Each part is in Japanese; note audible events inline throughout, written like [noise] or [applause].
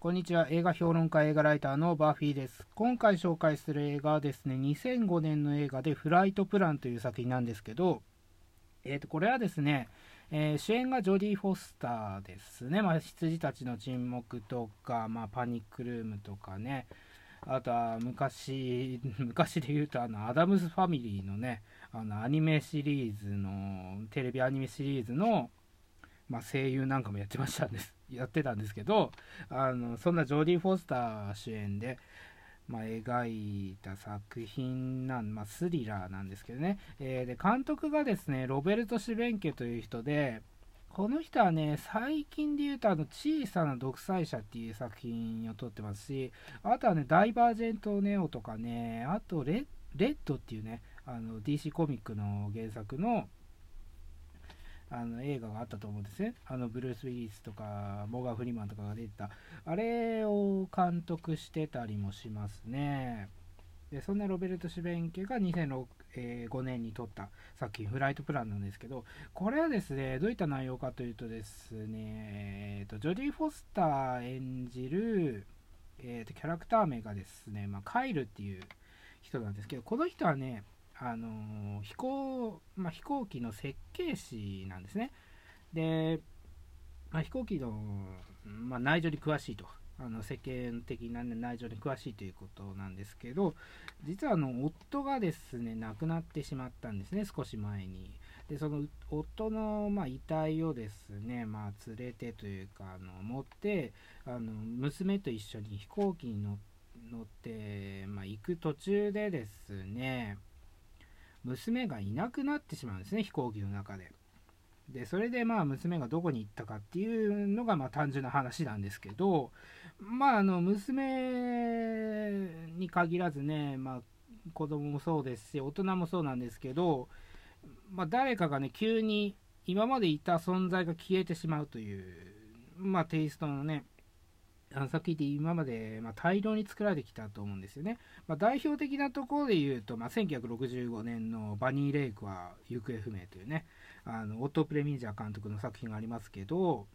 こんにちは。映画評論家、映画ライターのバーフィーです。今回紹介する映画はですね、2005年の映画でフライトプランという作品なんですけど、えー、とこれはですね、えー、主演がジョディ・フォスターですね。まあ、羊たちの沈黙とか、まあ、パニックルームとかね、あとは昔、[laughs] 昔で言うとあの、アダムス・ファミリーのね、あの、アニメシリーズの、テレビアニメシリーズの、まあ、声優なんかもやってましたんです。やってたんですけどあのそんなジョーディー・フォスター主演で、まあ、描いた作品なん、まあ、スリラーなんですけどね、えー、で監督がですねロベルト・シベンケという人でこの人はね、最近で言うと、あの、小さな独裁者っていう作品を撮ってますし、あとはね、ダイバージェント・ネオとかね、あとレ、レッドっていうね、あの、DC コミックの原作の、あの映画があったと思うんですね。あのブルース・ウィリスとかモーガン・フリーマンとかが出てたあれを監督してたりもしますね。でそんなロベルト・シュベンケが2005年に撮った作品「フライトプラン」なんですけどこれはですねどういった内容かというとですね、えーと、ジョディ・フォスター演じる、えーとキャラクター名がですね、まあ、カイルっていう人なんですけどこの人はねあの飛行、まあ、飛行機の設計士なんですね。で、まあ、飛行機の、まあ、内情に詳しいと。あの世間的な、内情に詳しいということなんですけど、実はあの夫がですね、亡くなってしまったんですね、少し前に。で、その夫の、まあ、遺体をですね、まあ、連れてというか、あの持って、あの娘と一緒に飛行機に乗って、まあ、行く途中でですね、娘がいなくなってしまうんですね飛行機の中で。でそれでまあ娘がどこに行ったかっていうのがまあ単純な話なんですけどまああの娘に限らずねまあ子供もそうですし大人もそうなんですけど、まあ、誰かがね急に今までいた存在が消えてしまうというまあテイストのね作品って今まで、まあ、大量に作られてきたと思うんですよね。まあ、代表的なところで言うと、まあ、1965年のバニー・レイクは行方不明というね、あのオット・プレミンジャー監督の作品がありますけど、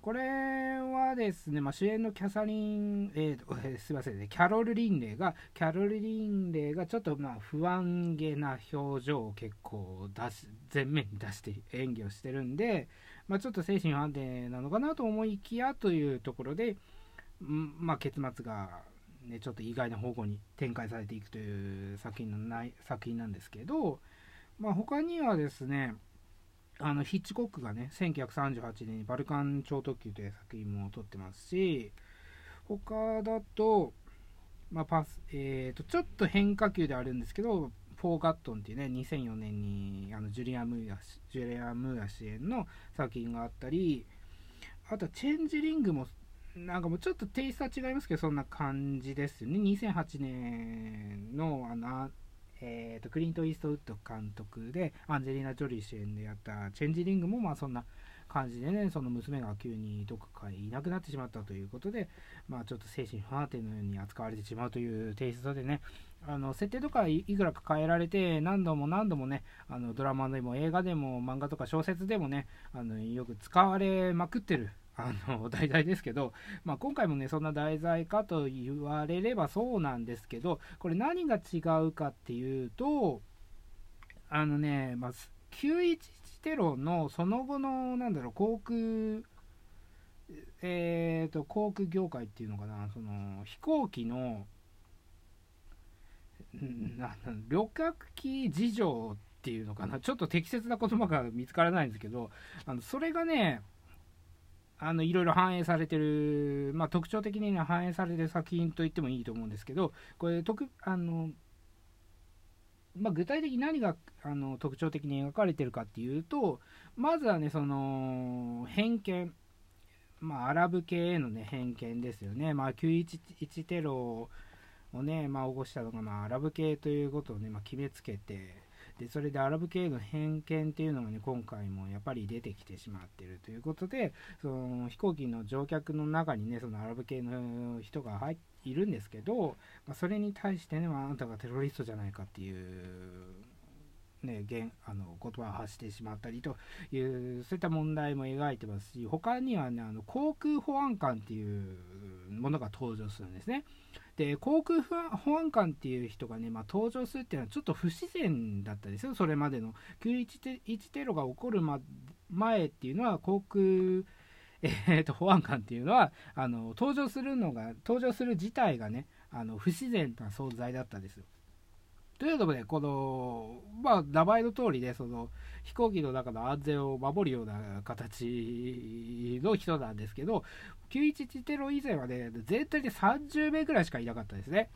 これはですね、まあ、主演のキャサリン、ええー、すいませんね、キャロル・リンレイが、キャロル・リンレイがちょっとまあ不安げな表情を結構出し、前面に出して演技をしてるんで、まあ、ちょっと精神不安定なのかなと思いきやというところで、まあ、結末が、ね、ちょっと意外な方向に展開されていくという作品のない作品なんですけど、まあ、他にはですね、あのヒッチコックがね、1938年にバルカン超特急という作品も撮ってますし、他だと、まあ、パス、えーと、ちょっと変化球であるんですけど、フォーガットンっていうね、2004年にあのジュリア・ムーアジュリア・ムーア主演の作品があったり、あとはチェンジリングも、なんかもうちょっとテイストは違いますけど、そんな感じですよね。2008年の、あの、えーと、クリント・イーストウッド監督でアンジェリーナ・ジョリー主演でやったチェンジリングもまあそんな感じでねその娘が急にどこかいなくなってしまったということでまあちょっと精神不安定のように扱われてしまうというテイストでねあの設定とかいくらか変えられて何度も何度もねあのドラマでも映画でも漫画とか小説でもねあのよく使われまくってるあの題材ですけど、まあ、今回もねそんな題材かと言われればそうなんですけどこれ何が違うかっていうとあのね、まあ、911テロのその後のなんだろう航空えーと、航空業界っていうのかなその飛行機の旅客機事情っていうのかなちょっと適切な言葉が見つからないんですけどあのそれがねあのいろいろ反映されてる、まあ、特徴的には反映されてる作品と言ってもいいと思うんですけどこれ特あの、まあ、具体的に何があの特徴的に描かれてるかっていうとまずはねその偏見まあ、アラブ系への、ね、偏見ですよね、まあ、911テロをね、まあ、起こしたのが、まあ、アラブ系ということをね、まあ、決めつけて、でそれでアラブ系の偏見っていうのがね今回もやっぱり出てきてしまってるということでその飛行機の乗客の中にねそのアラブ系の人が入っているんですけど、まあ、それに対してね、まあ、あなたがテロリストじゃないかっていうね、言あの言葉を発してしまったりというそういった問題も描いてますし他にはねあの航空保安官っていうものが登場するんですね。で航空保安官っていう人がね、まあ、登場するっていうのはちょっと不自然だったですよ、それまでの。911テロが起こる、ま、前っていうのは航空、[laughs] えーと、保安官っていうのはあの登場するのが登場する自体がねあの不自然な存在だったんですよ。というのもね、この、まあ、名前の通りね、その、飛行機の中の安全を守るような形の人なんですけど、911テロ以前はね、全体で30名ぐらいしかいなかったですね。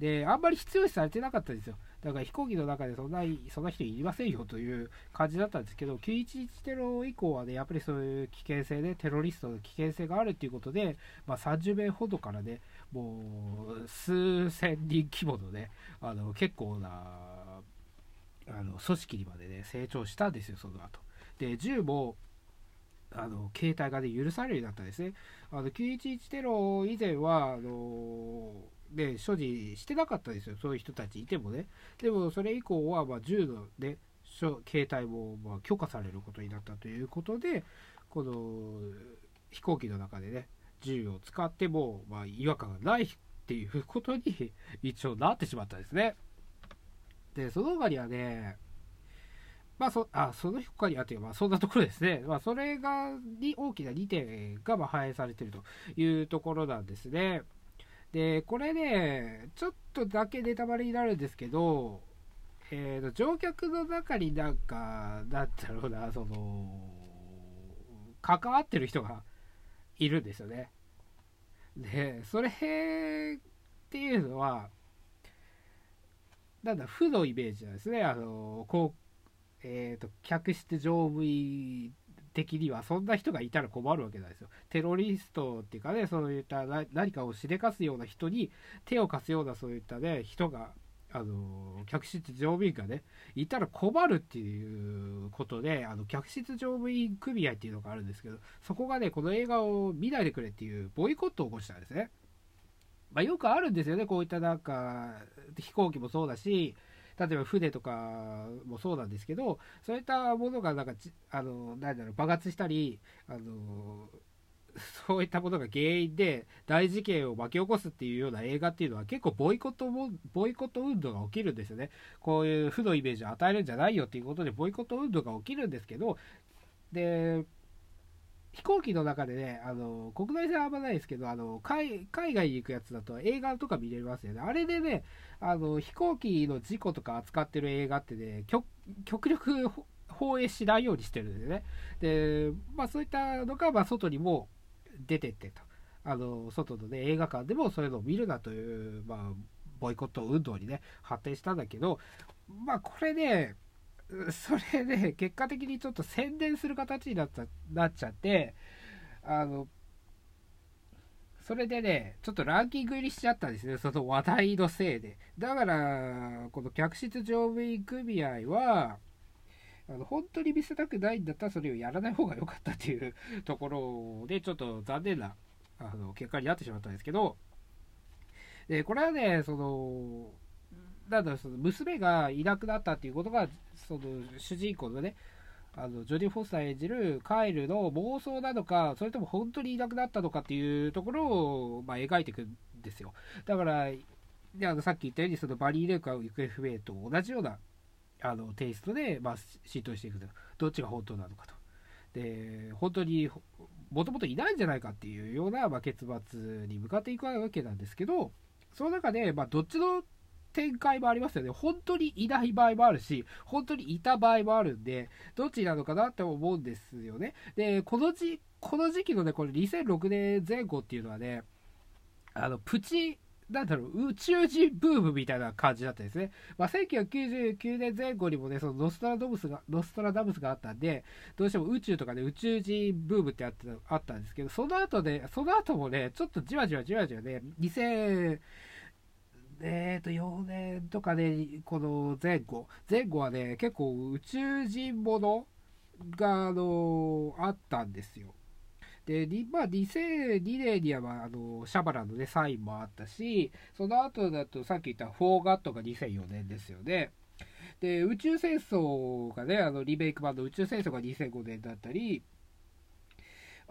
で、あんまり必要視されてなかったですよ。だから飛行機の中でそんなそんな人いりませんよという感じだったんですけど、911テロ以降はね、やっぱりそういう危険性で、テロリストの危険性があるということで、まあ、30名ほどからね、もう数千人規模のね、あの結構なあの組織にまでね、成長したんですよ、その後。で、銃も、あの携帯が、ね、許されるようになったんですね。あの911テロ以前はあので所持してなかったですよ、そういう人たちいてもね。でもそれ以降は、まあ、銃の、ね、携帯もま許可されることになったということで、この飛行機の中でね、銃を使っても、ま、違和感がないっていうことに一応なってしまったんですね。で、その他にはね、まあそ、あ、その他にはというか、まあ、そんなところですね。まあ、それが、に大きな2点がま反映されてるというところなんですね。で、これね、ちょっとだけネタバレになるんですけど、えーと、乗客の中になんか、なんだろうな、その、関わってる人がいるんですよね。で、それっていうのは、なんだ、負のイメージなんですね。あの、こう、えっ、ー、と、客室乗務員的にはそんな人がいたら困るわけなんですよ。テロリストっていうかね、そういった何かをしでかすような人に手を貸すようなそういったね、人が、あの、客室乗務員がね、いたら困るっていうことで、あの、客室乗務員組合っていうのがあるんですけど、そこがね、この映画を見ないでくれっていうボイコットを起こしたんですね。まあ、よくあるんですよね、こういったなんか、飛行機もそうだし、例えば船とかもそうなんですけどそういったものがなんかあのなんだろう爆発したりあのそういったものが原因で大事件を巻き起こすっていうような映画っていうのは結構ボイコットもボイコット運動が起きるんですよね。こういう負のイメージを与えるんじゃないよっていうことでボイコット運動が起きるんですけどで飛行機の中でね、あの国内線はあんまないですけどあの海、海外に行くやつだと映画とか見れますよね。あれでね、あの飛行機の事故とか扱ってる映画ってね、極力放映しないようにしてるんでね。で、まあそういったのが、まあ、外にも出てってと。あの外の、ね、映画館でもそういうのを見るなという、まあ、ボイコット運動にね、発展したんだけど、まあこれね、それで、結果的にちょっと宣伝する形になっちゃなっちゃって、あの、それでね、ちょっとランキング入りしちゃったんですね、その話題のせいで。だから、この客室乗務員組合は、あの本当に見せたくないんだったらそれをやらない方が良かったっていうところで、ちょっと残念なあの結果になってしまったんですけど、でこれはね、その、なんだその娘がいなくなったっていうことが、その主人公のね、あのジョディ・フォスター演じるカイルの妄想なのか、それとも本当にいなくなったのかっていうところを、まあ、描いていくんですよ。だから、であのさっき言ったように、そのバリー・レイカー行方不明と同じようなあのテイストで、まあ、浸透していくと。どっちが本当なのかと。で、本当にもともといないんじゃないかっていうような、まあ、結末に向かっていくわけなんですけど、その中で、まあ、どっちの展開もありますよね。本当にいない場合もあるし、本当にいた場合もあるんで、どっちなのかなって思うんですよね。で、この時、この時期のね、これ2006年前後っていうのはね、あの、プチ、なんだろう、宇宙人ブームみたいな感じだったんですね。まあ、1999年前後にもね、そのノストラダムスが、ノストラダムスがあったんで、どうしても宇宙とかね、宇宙人ブームってあったあったんですけど、その後で、その後もね、ちょっとじわじわじわじわね、2000、えっ、ー、と、4年とかで、この前後、前後はね、結構宇宙人ものが、あの、あったんですよ。で、まあ、2002年には、ま、あの、シャバラのね、サインもあったし、その後だと、さっき言ったフォーガットが2004年ですよね。で、宇宙戦争がね、あの、リメイク版の宇宙戦争が2005年だったり、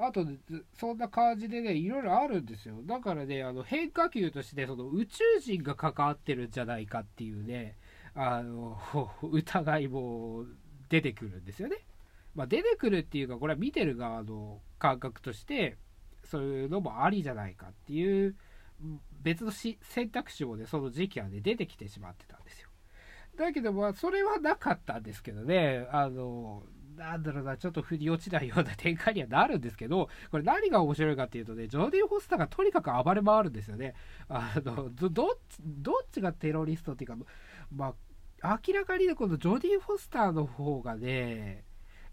あと、そんな感じでね、いろいろあるんですよ。だからね、あの変化球としてその宇宙人が関わってるんじゃないかっていうね、あの [laughs] 疑いも出てくるんですよね。まあ、出てくるっていうか、これは見てる側の感覚として、そういうのもありじゃないかっていう別の選択肢もね、その時期はね、出てきてしまってたんですよ。だけど、まあ、それはなかったんですけどね、あの、なんだろうな、ちょっと振り落ちないような展開にはなるんですけど、これ何が面白いかっていうとね、ジョディ・フォスターがとにかく暴れ回るんですよね。あの、どどっち、どっちがテロリストっていうか、まあ、明らかにね、このジョディ・フォスターの方がね、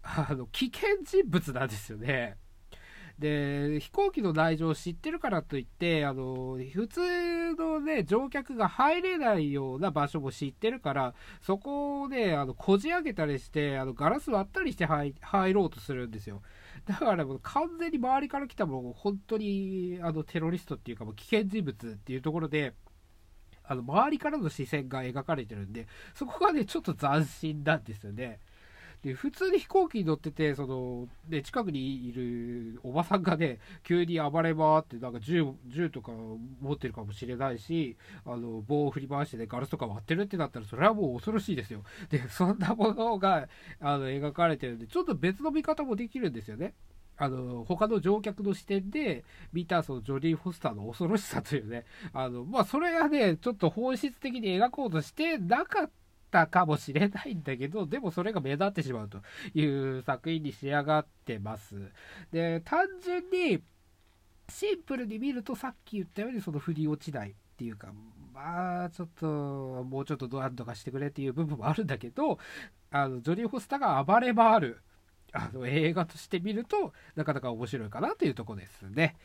あの、危険人物なんですよね。で、飛行機の内情を知ってるからといって、あの、普通のね、乗客が入れないような場所も知ってるから、そこをね、あの、こじ開けたりして、あの、ガラス割ったりして入ろうとするんですよ。だからもう完全に周りから来たもう本当に、あの、テロリストっていうかもう危険人物っていうところで、あの、周りからの視線が描かれてるんで、そこがね、ちょっと斬新なんですよね。で普通に飛行機に乗っててその、で近くにいるおばさんがね急に暴れ回ってなんか銃銃とか持ってるかもしれないしあの棒を振り回してねガラスとか割ってるってなったらそれはもう恐ろしいですよ。でそんなものがあの描かれてるんでちょっと別の見方もできるんですよね。あの他の乗客の視点で見たそのジョリー・フォスターの恐ろしさというね、あのまあ、それがね、ちょっと本質的に描こうとしてなかったたかもしれないんだけど、でもそれが目立ってしまうという作品に仕上がってます。で、単純に、シンプルに見るとさっき言ったようにその振り落ちないっていうか、まあ、ちょっと、もうちょっとドアンとかしてくれっていう部分もあるんだけど、あの、ジョニー・ホスタが暴れ回る、あの、映画として見ると、なかなか面白いかなというとこですね。